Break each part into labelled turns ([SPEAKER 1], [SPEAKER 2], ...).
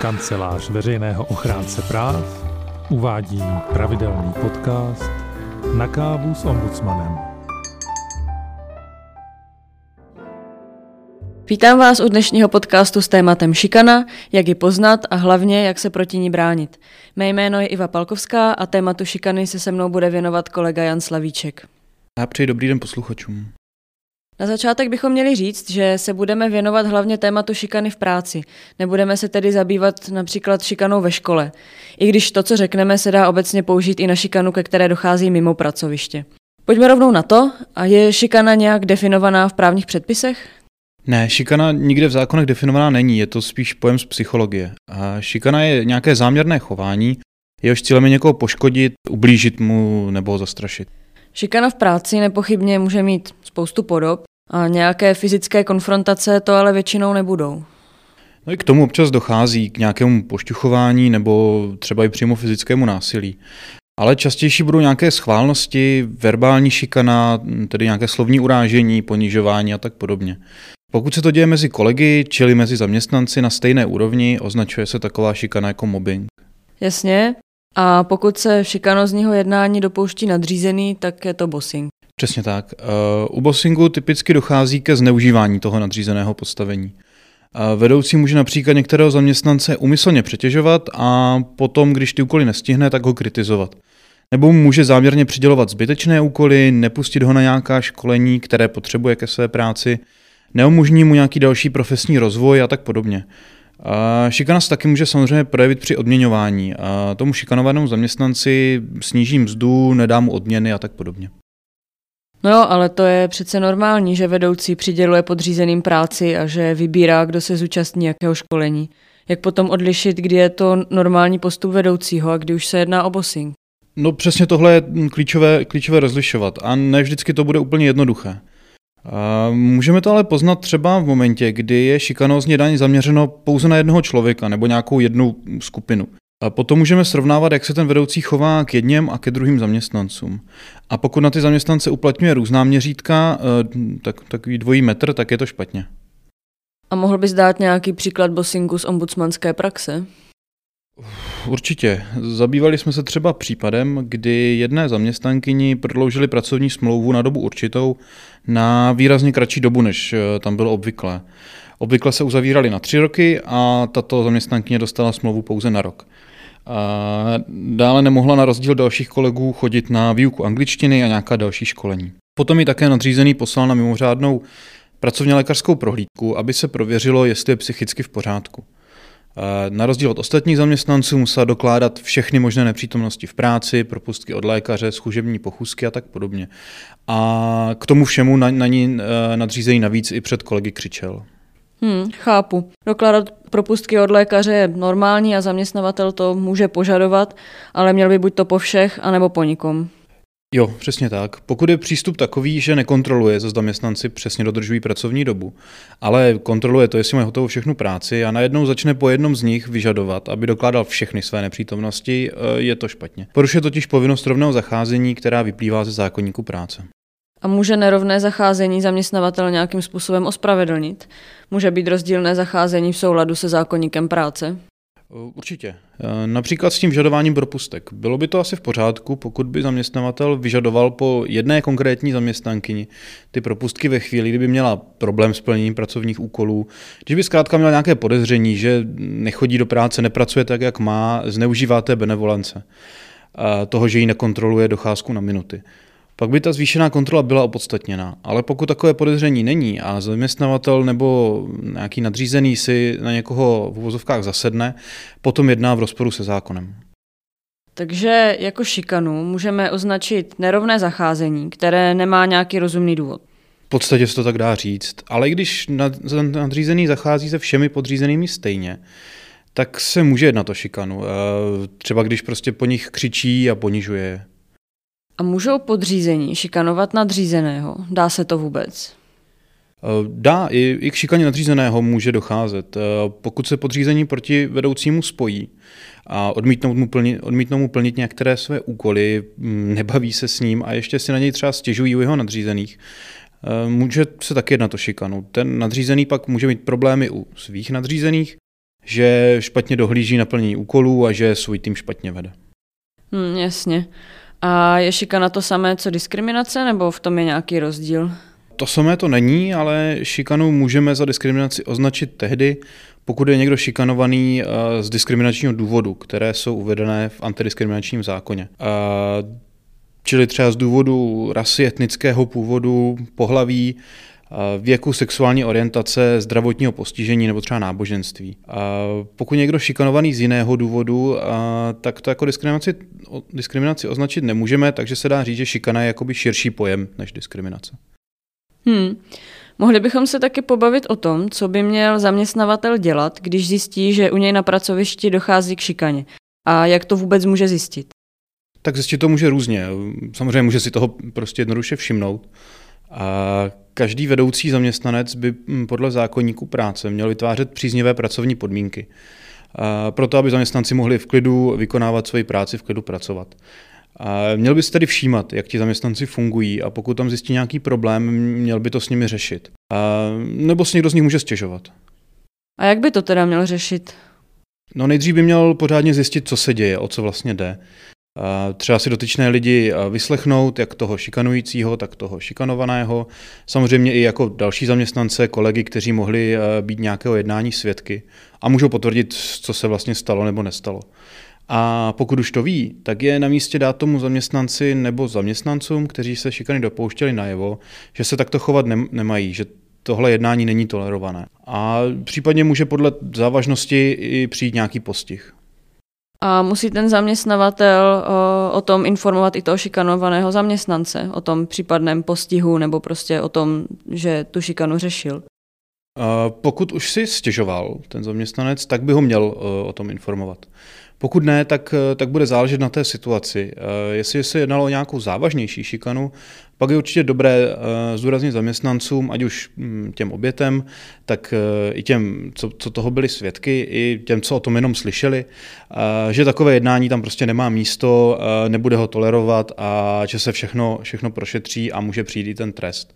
[SPEAKER 1] Kancelář veřejného ochránce práv uvádí pravidelný podcast Na kávu s ombudsmanem.
[SPEAKER 2] Vítám vás u dnešního podcastu s tématem šikana, jak ji poznat a hlavně, jak se proti ní bránit. Mé jméno je Iva Palkovská a tématu šikany se se mnou bude věnovat kolega Jan Slavíček.
[SPEAKER 3] Já přeji dobrý den posluchačům.
[SPEAKER 2] Na začátek bychom měli říct, že se budeme věnovat hlavně tématu šikany v práci. Nebudeme se tedy zabývat například šikanou ve škole. I když to, co řekneme, se dá obecně použít i na šikanu, ke které dochází mimo pracoviště. Pojďme rovnou na to. A je šikana nějak definovaná v právních předpisech?
[SPEAKER 3] Ne, šikana nikde v zákonech definovaná není, je to spíš pojem z psychologie. A šikana je nějaké záměrné chování, jehož cílem je někoho poškodit, ublížit mu nebo zastrašit.
[SPEAKER 2] Šikana v práci nepochybně může mít spoustu podob a nějaké fyzické konfrontace to ale většinou nebudou.
[SPEAKER 3] No i k tomu občas dochází k nějakému pošťuchování nebo třeba i přímo fyzickému násilí. Ale častější budou nějaké schválnosti, verbální šikana, tedy nějaké slovní urážení, ponižování a tak podobně. Pokud se to děje mezi kolegy, čili mezi zaměstnanci na stejné úrovni, označuje se taková šikana jako mobbing.
[SPEAKER 2] Jasně. A pokud se šikanozního jednání dopouští nadřízený, tak je to bossing.
[SPEAKER 3] Přesně tak. Eh, u bossingu typicky dochází ke zneužívání toho nadřízeného postavení. Eh, vedoucí může například některého zaměstnance umyslně přetěžovat a potom, když ty úkoly nestihne, tak ho kritizovat. Nebo může záměrně přidělovat zbytečné úkoly, nepustit ho na nějaká školení, které potřebuje ke své práci, neumožní mu nějaký další profesní rozvoj a tak podobně. A šikana se taky může samozřejmě projevit při odměňování. Tomu šikanovanému zaměstnanci sníží mzdu, nedá mu odměny a tak podobně.
[SPEAKER 2] No jo, ale to je přece normální, že vedoucí přiděluje podřízeným práci a že vybírá, kdo se zúčastní jakého školení. Jak potom odlišit, kdy je to normální postup vedoucího a kdy už se jedná o bossing?
[SPEAKER 3] No přesně tohle je klíčové, klíčové rozlišovat a ne vždycky to bude úplně jednoduché. A můžeme to ale poznat třeba v momentě, kdy je šikanózně daň zaměřeno pouze na jednoho člověka nebo nějakou jednu skupinu. A potom můžeme srovnávat, jak se ten vedoucí chová k jedním a ke druhým zaměstnancům. A pokud na ty zaměstnance uplatňuje různá měřítka, eh, tak, takový dvojí metr, tak je to špatně.
[SPEAKER 2] A mohl bys dát nějaký příklad bossingu z ombudsmanské praxe?
[SPEAKER 3] Určitě. Zabývali jsme se třeba případem, kdy jedné zaměstnankyni prodloužili pracovní smlouvu na dobu určitou na výrazně kratší dobu, než eh, tam bylo obvyklé. Obvykle se uzavíraly na tři roky a tato zaměstnankyně dostala smlouvu pouze na rok. A dále nemohla na rozdíl dalších kolegů chodit na výuku angličtiny a nějaká další školení. Potom ji také nadřízený poslal na mimořádnou pracovně lékařskou prohlídku, aby se prověřilo, jestli je psychicky v pořádku. Na rozdíl od ostatních zaměstnanců musela dokládat všechny možné nepřítomnosti v práci, propustky od lékaře, služební pochůzky a tak podobně. A k tomu všemu na, na ní eh, nadřízený navíc i před kolegy křičel.
[SPEAKER 2] Hmm, chápu. Dokládat propustky od lékaře je normální a zaměstnavatel to může požadovat, ale měl by buď to po všech, anebo po nikom.
[SPEAKER 3] Jo, přesně tak. Pokud je přístup takový, že nekontroluje, zda zaměstnanci přesně dodržují pracovní dobu, ale kontroluje to, jestli mají hotovou všechnu práci a najednou začne po jednom z nich vyžadovat, aby dokládal všechny své nepřítomnosti, eh, je to špatně. Porušuje totiž povinnost rovného zacházení, která vyplývá ze zákonníku práce.
[SPEAKER 2] A může nerovné zacházení zaměstnavatel nějakým způsobem ospravedlnit? Může být rozdílné zacházení v souladu se zákonníkem práce?
[SPEAKER 3] Určitě. Například s tím vyžadováním propustek. Bylo by to asi v pořádku, pokud by zaměstnavatel vyžadoval po jedné konkrétní zaměstnankyni ty propustky ve chvíli, kdyby měla problém s plněním pracovních úkolů, když by zkrátka měla nějaké podezření, že nechodí do práce, nepracuje tak, jak má, zneužívá té benevolence, toho, že ji nekontroluje docházku na minuty pak by ta zvýšená kontrola byla opodstatněná. Ale pokud takové podezření není a zaměstnavatel nebo nějaký nadřízený si na někoho v uvozovkách zasedne, potom jedná v rozporu se zákonem.
[SPEAKER 2] Takže jako šikanu můžeme označit nerovné zacházení, které nemá nějaký rozumný důvod.
[SPEAKER 3] V podstatě se to tak dá říct, ale i když nadřízený zachází se všemi podřízenými stejně, tak se může jednat o šikanu. Eh, třeba když prostě po nich křičí a ponižuje je.
[SPEAKER 2] A můžou podřízení šikanovat nadřízeného? Dá se to vůbec?
[SPEAKER 3] Eh, dá, i, i k šikaně nadřízeného může docházet. Eh, pokud se podřízení proti vedoucímu spojí a odmítnou mu, plnit, odmítnou mu plnit některé své úkoly, mm, nebaví se s ním a ještě si na něj třeba stěžují u jeho nadřízených, eh, může se taky jednat o šikanu. Ten nadřízený pak může mít problémy u svých nadřízených, že špatně dohlíží na plnění úkolů a že svůj tým špatně vede.
[SPEAKER 2] Hmm, jasně. A je šikana to samé, co diskriminace, nebo v tom je nějaký rozdíl?
[SPEAKER 3] To samé to není, ale šikanu můžeme za diskriminaci označit tehdy, pokud je někdo šikanovaný eh, z diskriminačního důvodu, které jsou uvedené v antidiskriminačním zákoně. Čili třeba z důvodu rasy, etnického původu, pohlaví, věku, sexuální orientace, zdravotního postižení nebo třeba náboženství. Pokud někdo šikanovaný z jiného důvodu, tak to jako diskriminaci, diskriminaci označit nemůžeme, takže se dá říct, že šikana je jakoby širší pojem než diskriminace.
[SPEAKER 2] Hmm. Mohli bychom se taky pobavit o tom, co by měl zaměstnavatel dělat, když zjistí, že u něj na pracovišti dochází k šikaně. A jak to vůbec může zjistit?
[SPEAKER 3] Tak zjistit to může různě. Samozřejmě může si toho prostě jednoduše všimnout. A každý vedoucí zaměstnanec by hm, podle zákonníku práce měl vytvářet příznivé pracovní podmínky. A proto, aby zaměstnanci mohli v klidu vykonávat svoji práci, v klidu pracovat. A měl by se tedy všímat, jak ti zaměstnanci fungují a pokud tam zjistí nějaký problém, měl by to s nimi řešit. A nebo si někdo z nich může stěžovat.
[SPEAKER 2] A jak by to teda měl řešit?
[SPEAKER 3] No nejdřív by měl pořádně zjistit, co se děje, o co vlastně jde. Třeba si dotyčné lidi vyslechnout, jak toho šikanujícího, tak toho šikanovaného. Samozřejmě i jako další zaměstnance, kolegy, kteří mohli být nějakého jednání svědky a můžou potvrdit, co se vlastně stalo nebo nestalo. A pokud už to ví, tak je na místě dát tomu zaměstnanci nebo zaměstnancům, kteří se šikany dopouštěli najevo, že se takto chovat nemají, že tohle jednání není tolerované. A případně může podle závažnosti i přijít nějaký postih.
[SPEAKER 2] A musí ten zaměstnavatel o, o tom informovat i toho šikanovaného zaměstnance, o tom případném postihu nebo prostě o tom, že tu šikanu řešil.
[SPEAKER 3] Pokud už si stěžoval ten zaměstnanec, tak by ho měl o tom informovat. Pokud ne, tak, tak bude záležet na té situaci. Jestli se jednalo o nějakou závažnější šikanu, pak je určitě dobré uh, zdůraznit zaměstnancům, ať už hm, těm obětem, tak uh, i těm, co, co toho byli svědky, i těm, co o tom jenom slyšeli, že takové jednání tam prostě nemá místo, nebude ho tolerovat a že se všechno, všechno prošetří a může přijít i ten trest.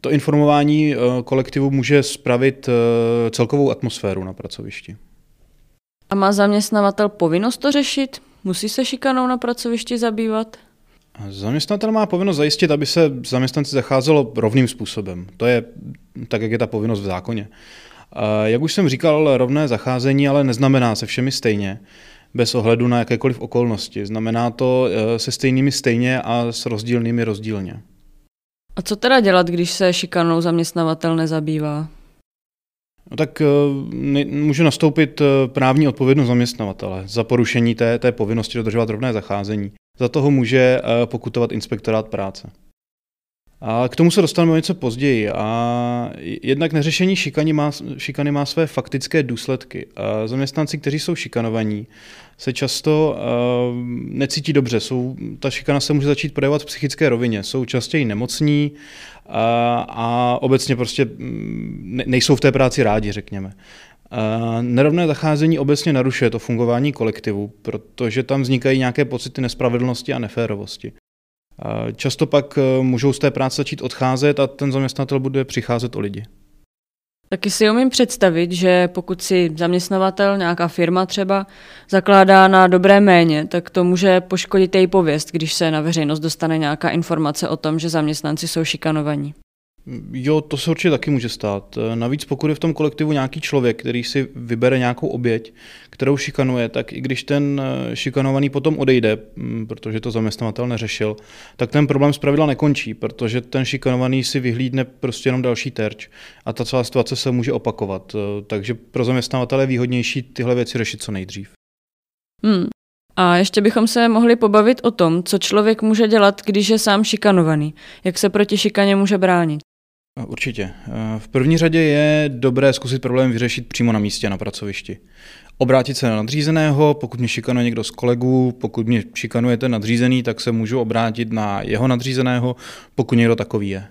[SPEAKER 3] To informování kolektivu může spravit celkovou atmosféru na pracovišti.
[SPEAKER 2] A má zaměstnavatel povinnost to řešit? Musí se šikanou na pracovišti zabývat?
[SPEAKER 3] Zaměstnatel má povinnost zajistit, aby se zaměstnanci zacházelo rovným způsobem. To je tak, jak je ta povinnost v zákoně. Jak už jsem říkal, rovné zacházení ale neznamená se všemi stejně, bez ohledu na jakékoliv okolnosti. Znamená to e, se stejnými stejně a s rozdílnými rozdílně.
[SPEAKER 2] A co teda dělat, když se šikanou zaměstnavatel nezabývá?
[SPEAKER 3] No tak e, může nastoupit e, právní odpovědnost zaměstnavatele za porušení té, té povinnosti dodržovat rovné zacházení. Za toho může eh, pokutovat inspektorát práce. A k tomu se dostaneme něco později. A jednak neřešení šikany má, šikany má své faktické důsledky. A zaměstnanci, kteří jsou šikanovaní, se často uh, necítí dobře. Jsou, ta šikana se může začít projevovat v psychické rovině. Jsou častěji nemocní a, a obecně prostě mm, ne, nejsou v té práci rádi, řekněme. Nerovné zacházení obecně narušuje to fungování kolektivu, protože tam vznikají nějaké pocity nespravedlnosti a neférovosti. Často pak e, můžou z té práce začít odcházet a ten zaměstnatel bude přicházet o lidi.
[SPEAKER 2] Taky si umím představit, že pokud si zaměstnavatel, nějaká firma třeba, zakládá na dobré méně, tak to může poškodit její pověst, když se na veřejnost dostane nějaká informace o tom, že zaměstnanci jsou šikanovaní.
[SPEAKER 3] Jo, to se určitě taky může stát. Navíc pokud je v tom kolektivu nějaký člověk, který si vybere nějakou oběť, kterou šikanuje, tak i když ten eh, šikanovaný potom odejde, mm, protože to zaměstnavatel neřešil, tak ten problém zpravidla nekončí, protože ten šikanovaný si vyhlídne prostě jenom další terč a ta celá situace se může opakovat. Eh, takže pro zaměstnavatele je výhodnější tyhle věci řešit co nejdřív.
[SPEAKER 2] Hmm. A ještě bychom se mohli pobavit o tom, co člověk může dělat, když je sám šikanovaný, jak se proti šikaně může bránit.
[SPEAKER 3] Určitě. V první řadě je dobré zkusit problém vyřešit přímo na místě, na pracovišti. Obrátit se na nadřízeného, pokud mě šikanuje někdo z kolegů, pokud mě šikanuje ten nadřízený, tak se můžu obrátit na jeho nadřízeného, pokud někdo takový je.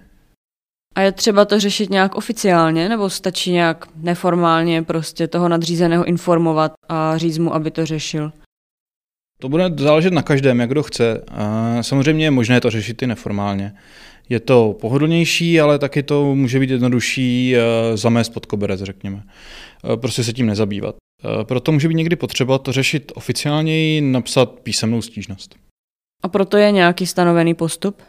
[SPEAKER 2] A je třeba to řešit nějak oficiálně, nebo stačí nějak neformálně prostě toho nadřízeného informovat a říct mu, aby to řešil?
[SPEAKER 3] To bude záležet na každém, jak kdo chce. Samozřejmě je možné to řešit i neformálně. Je to pohodlnější, ale taky to může být jednodušší uh, zamést pod koberec, řekněme. prostě se tím nezabývat. Proto může být někdy potřeba to řešit oficiálněji, napsat písemnou stížnost.
[SPEAKER 2] A proto je nějaký stanovený postup?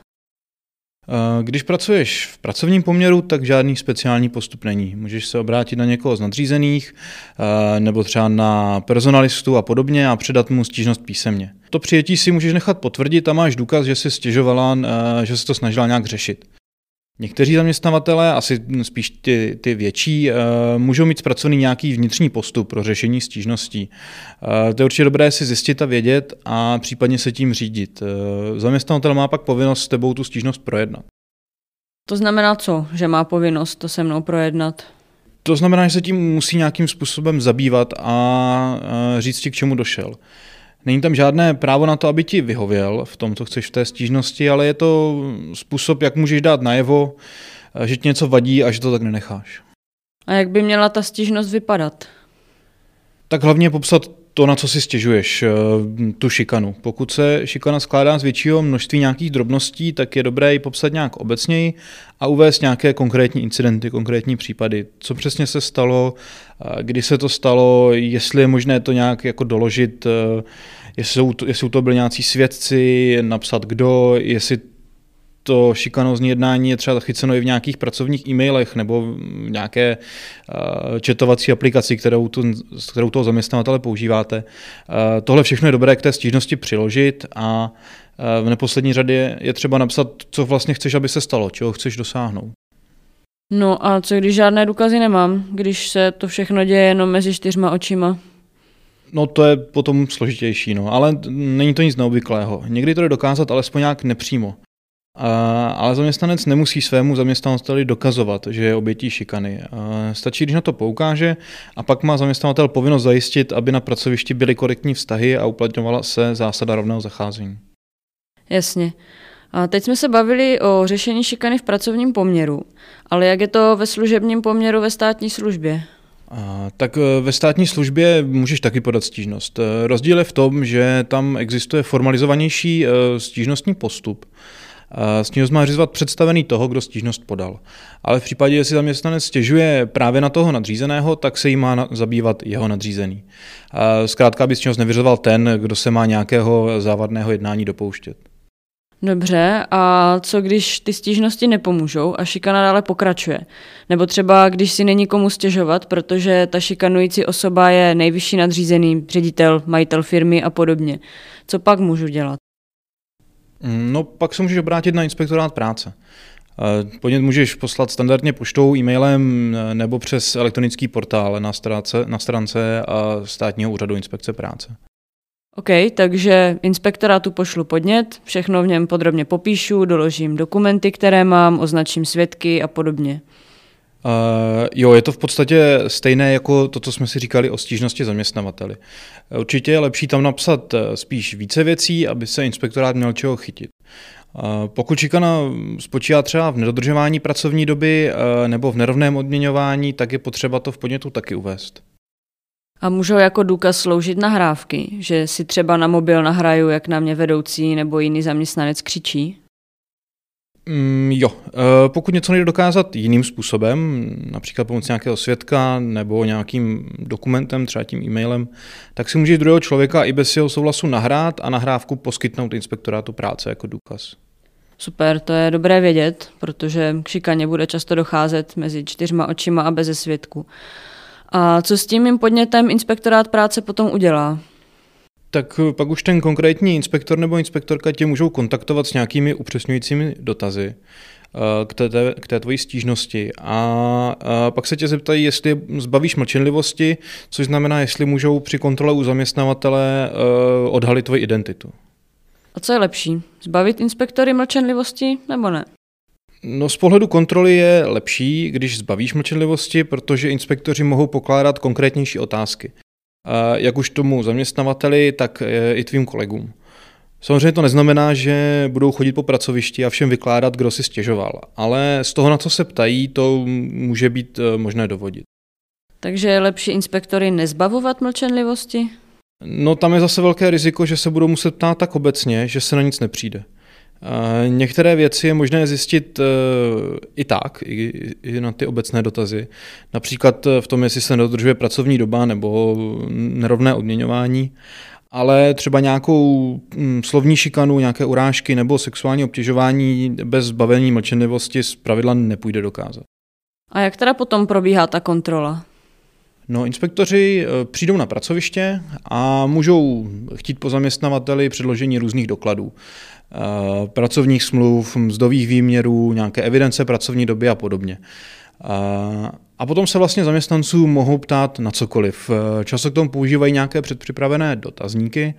[SPEAKER 3] Eh, když pracuješ v pracovním poměru, tak žádný speciální postup není. Můžeš se obrátit na někoho z nadřízených eh, nebo třeba na personalistu a podobně a předat mu stížnost písemně. To přijetí si můžeš nechat potvrdit a máš důkaz, že jsi stěžovala, eh, že se to snažila nějak řešit. Někteří zaměstnavatelé, asi spíš ty, ty větší, můžou mít zpracovaný nějaký vnitřní postup pro řešení stížností. To je určitě dobré si zjistit a vědět a případně se tím řídit. Zaměstnavatel má pak povinnost s tebou tu stížnost projednat.
[SPEAKER 2] To znamená co, že má povinnost to se mnou projednat?
[SPEAKER 3] To znamená, že se tím musí nějakým způsobem zabývat a říct ti, k čemu došel. Není tam žádné právo na to, aby ti vyhověl v tom, co chceš v té stížnosti, ale je to způsob, jak můžeš dát najevo, že ti něco vadí a že to tak nenecháš.
[SPEAKER 2] A jak by měla ta stížnost vypadat?
[SPEAKER 3] Tak hlavně popsat to, na co si stěžuješ, eh, tu šikanu. Pokud se šikana skládá z většího množství nějakých drobností, tak je dobré ji popsat nějak obecněji a uvést nějaké konkrétní incidenty, konkrétní případy. Co přesně se stalo, eh, kdy se to stalo, jestli je možné to nějak jako doložit, eh, jestli jsou to, jestli to byli nějací svědci, napsat kdo, jestli to šikanózní jednání je třeba chyceno i v nějakých pracovních e-mailech nebo v nějaké uh, četovací aplikaci, kterou, tu, kterou toho zaměstnavatele používáte. Uh, tohle všechno je dobré k té stížnosti přiložit a uh, v neposlední řadě je třeba napsat, co vlastně chceš, aby se stalo, čeho chceš dosáhnout.
[SPEAKER 2] No a co když žádné důkazy nemám, když se to všechno děje jenom mezi čtyřma očima?
[SPEAKER 3] No to je potom složitější, no, ale není to nic neobvyklého. Někdy to jde dokázat alespoň nějak nepřímo ale zaměstnanec nemusí svému zaměstnavateli dokazovat, že je obětí šikany. Stačí, když na to poukáže a pak má zaměstnavatel povinnost zajistit, aby na pracovišti byly korektní vztahy a uplatňovala se zásada rovného zacházení.
[SPEAKER 2] Jasně. A teď jsme se bavili o řešení šikany v pracovním poměru, ale jak je to ve služebním poměru ve státní službě?
[SPEAKER 3] A, tak e, ve státní službě můžeš taky podat stížnost. E, rozdíl je v tom, že tam existuje formalizovanější e, stížnostní postup. Stížnost má řizovat představený toho, kdo stížnost podal. Ale v případě, jestli zaměstnanec stěžuje právě na toho nadřízeného, tak se jí má zabývat jeho nadřízený. Zkrátka by stížnost nevyřizoval ten, kdo se má nějakého závadného jednání dopouštět.
[SPEAKER 2] Dobře, a co když ty stížnosti nepomůžou a šikana dále pokračuje? Nebo třeba když si není komu stěžovat, protože ta šikanující osoba je nejvyšší nadřízený, ředitel, majitel firmy a podobně. Co pak můžu dělat?
[SPEAKER 3] No, pak se můžeš obrátit na inspektorát práce. Eh, podnět můžeš poslat standardně poštou, e-mailem eh, nebo přes elektronický portál na stránce, na stránce a státního úřadu inspekce práce.
[SPEAKER 2] OK, takže inspektorátu pošlu podnět, všechno v něm podrobně popíšu, doložím dokumenty, které mám, označím svědky a podobně.
[SPEAKER 3] Uh, jo, je to v podstatě stejné jako to, co jsme si říkali o stížnosti zaměstnavateli. Určitě je lepší tam napsat eh, spíš více věcí, aby se inspektorát měl čeho chytit. Uh, pokud šikana spočívá třeba v nedodržování pracovní doby nebo v nerovném odměňování, tak je potřeba to v podnětu taky uvést.
[SPEAKER 2] A můžou jako důkaz sloužit nahrávky, že si třeba na mobil nahraju, jak na mě vedoucí nebo jiný zaměstnanec křičí?
[SPEAKER 3] Mm, jo, eh, pokud něco nejde dokázat jiným způsobem, například pomocí nějakého svědka nebo nějakým dokumentem, třeba tím e-mailem, tak si může druhého člověka i bez jeho souhlasu nahrát a nahrávku poskytnout inspektorátu práce jako důkaz.
[SPEAKER 2] Super, to je dobré vědět, protože k šikaně bude často docházet mezi čtyřma očima a beze svědku. A co s tím podnětem inspektorát práce potom udělá?
[SPEAKER 3] Tak eh, pak už ten konkrétní inspektor nebo inspektorka tě můžou kontaktovat s nějakými upřesňujícími dotazy eh, k té, k té tvojí stížnosti a, a pak se tě zeptají, jestli zbavíš mlčenlivosti, což znamená, jestli můžou při kontrole u zaměstnavatele uh, odhalit tvoji identitu.
[SPEAKER 2] A co je lepší? Zbavit inspektory mlčenlivosti nebo ne?
[SPEAKER 3] No z pohledu kontroly je lepší, když zbavíš mlčenlivosti, protože inspektoři mohou pokládat konkrétnější otázky jak už tomu zaměstnavateli, tak e, i tvým kolegům. Samozřejmě to neznamená, že budou chodit po pracovišti a všem vykládat, kdo si stěžoval, ale z toho, na co se ptají, to může být e, možné dovodit.
[SPEAKER 2] Takže je lepší inspektory nezbavovat mlčenlivosti?
[SPEAKER 3] No tam je zase velké riziko, že se budou muset ptát tak obecně, že se na nic nepřijde. Některé věci je možné zjistit i tak, i na ty obecné dotazy. Například v tom, jestli se nedodržuje pracovní doba nebo nerovné odměňování ale třeba nějakou hm, slovní šikanu, nějaké urážky nebo sexuální obtěžování bez zbavení mlčenlivosti z pravidla nepůjde dokázat.
[SPEAKER 2] A jak teda potom probíhá ta kontrola?
[SPEAKER 3] No, inspektoři eh, přijdou na pracoviště a můžou chtít po zaměstnavateli předložení různých dokladů. Eh, pracovních smluv, mzdových výměrů, nějaké evidence pracovní doby a podobně. A potom se vlastně zaměstnanců mohou ptát na cokoliv. Často k tomu používají nějaké předpřipravené dotazníky.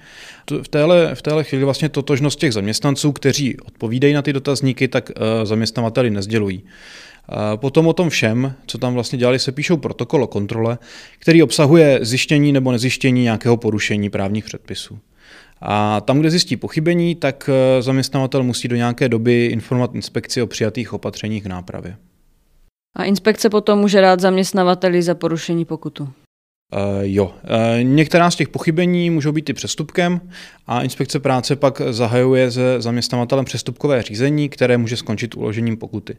[SPEAKER 3] V téhle, v téhle chvíli vlastně totožnost těch zaměstnanců, kteří odpovídají na ty dotazníky, tak eh, zaměstnavateli nezdělují. Potom o tom všem, co tam vlastně dělali, se píšou protokol o kontrole, který obsahuje zjištění nebo nezjištění nějakého porušení právních předpisů. A tam, kde zjistí pochybení, tak eh, zaměstnavatel musí do nějaké doby informovat inspekci o přijatých opatřeních k nápravě.
[SPEAKER 2] A inspekce potom může dát zaměstnavateli za porušení pokutu. Uh,
[SPEAKER 3] jo, uh, některá z těch pochybení můžou být i přestupkem a inspekce práce pak zahajuje se zaměstnavatelem přestupkové řízení, které může skončit uložením pokuty.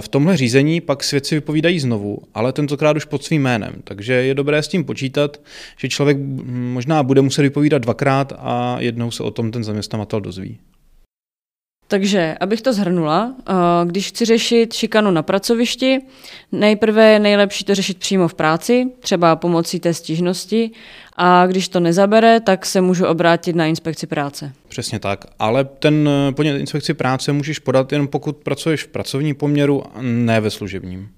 [SPEAKER 3] V tomhle řízení pak svědci vypovídají znovu, ale tentokrát už pod svým jménem, takže je dobré s tím počítat, že člověk možná bude muset vypovídat dvakrát a jednou se o tom ten zaměstnavatel dozví.
[SPEAKER 2] Takže, abych to zhrnula, eh, když chci řešit šikanu na pracovišti, nejprve je nejlepší to řešit přímo v práci, třeba pomocí té stížnosti, a když to nezabere, tak se můžu obrátit na inspekci práce.
[SPEAKER 3] Přesně tak, ale ten eh, podnět inspekci práce můžeš podat jen pokud pracuješ v pracovním poměru, ne ve služebním.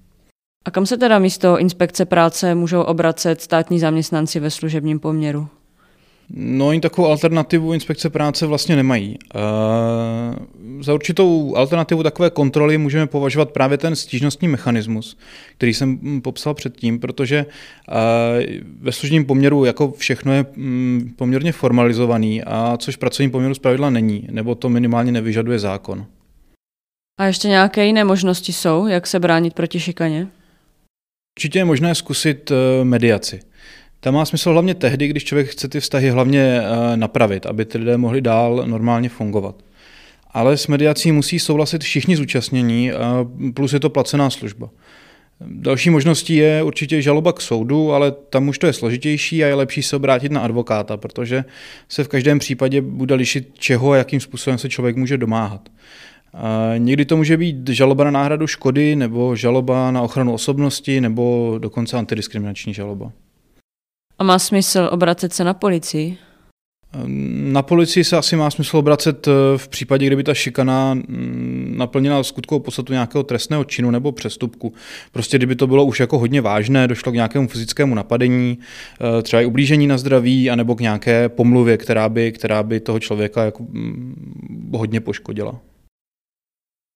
[SPEAKER 2] A kam se teda místo inspekce práce můžou obracet státní zaměstnanci ve služebním poměru?
[SPEAKER 3] No, oni takovou alternativu inspekce práce vlastně nemají. Za určitou alternativu takové kontroly můžeme považovat právě ten stížnostní mechanismus, který jsem popsal předtím, protože uh, ve služním poměru jako všechno je um, poměrně formalizovaný, a což v pracovním poměru zpravidla není, nebo to minimálně nevyžaduje zákon.
[SPEAKER 2] A ještě nějaké jiné možnosti jsou, jak se bránit proti šikaně?
[SPEAKER 3] Určitě je možné zkusit uh, mediaci. Ta má smysl hlavně tehdy, když člověk chce ty vztahy hlavně eh, napravit, aby ty lidé mohli dál normálně fungovat. Ale s mediací musí souhlasit všichni zúčastnění, plus je to placená služba. Další možností je určitě žaloba k soudu, ale tam už to je složitější a je lepší se obrátit na advokáta, protože se v každém případě bude lišit, čeho a jakým způsobem se člověk může domáhat. Někdy to může být žaloba na náhradu škody, nebo žaloba na ochranu osobnosti, nebo dokonce antidiskriminační žaloba.
[SPEAKER 2] A má smysl obracet se na policii?
[SPEAKER 3] Na policii se asi má smysl obracet eh, v případě, kdyby ta šikana mm, naplnila skutkovou podstatu nějakého trestného činu nebo přestupku. Prostě kdyby to bylo už jako hodně vážné, došlo k nějakému fyzickému napadení, eh, třeba i ublížení na zdraví, anebo k nějaké pomluvě, která by, která by toho člověka jako mm, hodně poškodila.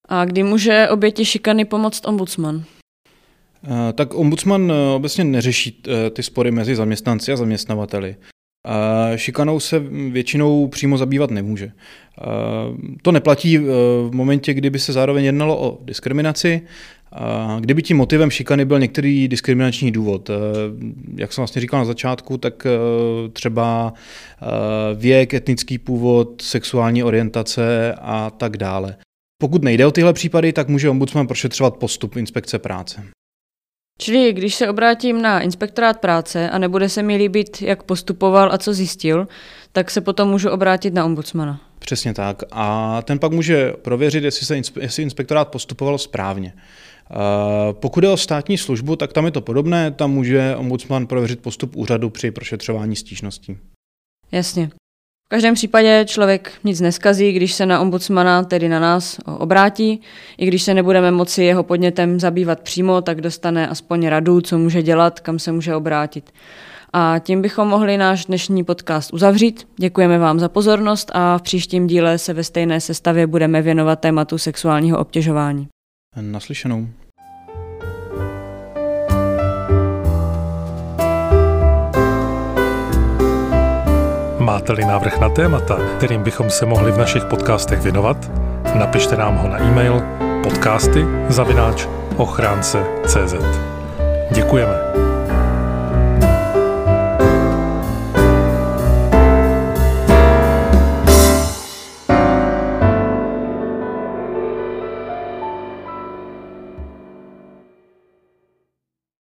[SPEAKER 2] A kdy může oběti šikany pomoct ombudsman?
[SPEAKER 3] Eh, tak ombudsman obecně neřeší ty spory mezi zaměstnanci a zaměstnavateli. Šikanou se většinou přímo zabývat nemůže. To neplatí v momentě, kdyby se zároveň jednalo o diskriminaci, Kdyby tím motivem šikany byl některý diskriminační důvod, jak jsem vlastně říkal na začátku, tak třeba věk, etnický původ, sexuální orientace a tak dále. Pokud nejde o tyhle případy, tak může ombudsman prošetřovat postup inspekce práce.
[SPEAKER 2] Čili když se obrátím na inspektorát práce a nebude se mi líbit, jak postupoval a co zjistil, tak se potom můžu obrátit na ombudsmana.
[SPEAKER 3] Přesně tak. A ten pak může prověřit, jestli, se, jestli inspektorát postupoval správně. Pokud je o státní službu, tak tam je to podobné, tam může ombudsman prověřit postup úřadu při prošetřování stížností.
[SPEAKER 2] Jasně. V každém případě člověk nic neskazí, když se na ombudsmana, tedy na nás, obrátí. I když se nebudeme moci jeho podnětem zabývat přímo, tak dostane aspoň radu, co může dělat, kam se může obrátit. A tím bychom mohli náš dnešní podcast uzavřít. Děkujeme vám za pozornost a v příštím díle se ve stejné sestavě budeme věnovat tématu sexuálního obtěžování.
[SPEAKER 3] Naslyšenou.
[SPEAKER 1] Máte-li návrh na témata, kterým bychom se mohli v našich podcastech věnovat, napište nám ho na e-mail podcasty zavináč ochránce.cz. Děkujeme.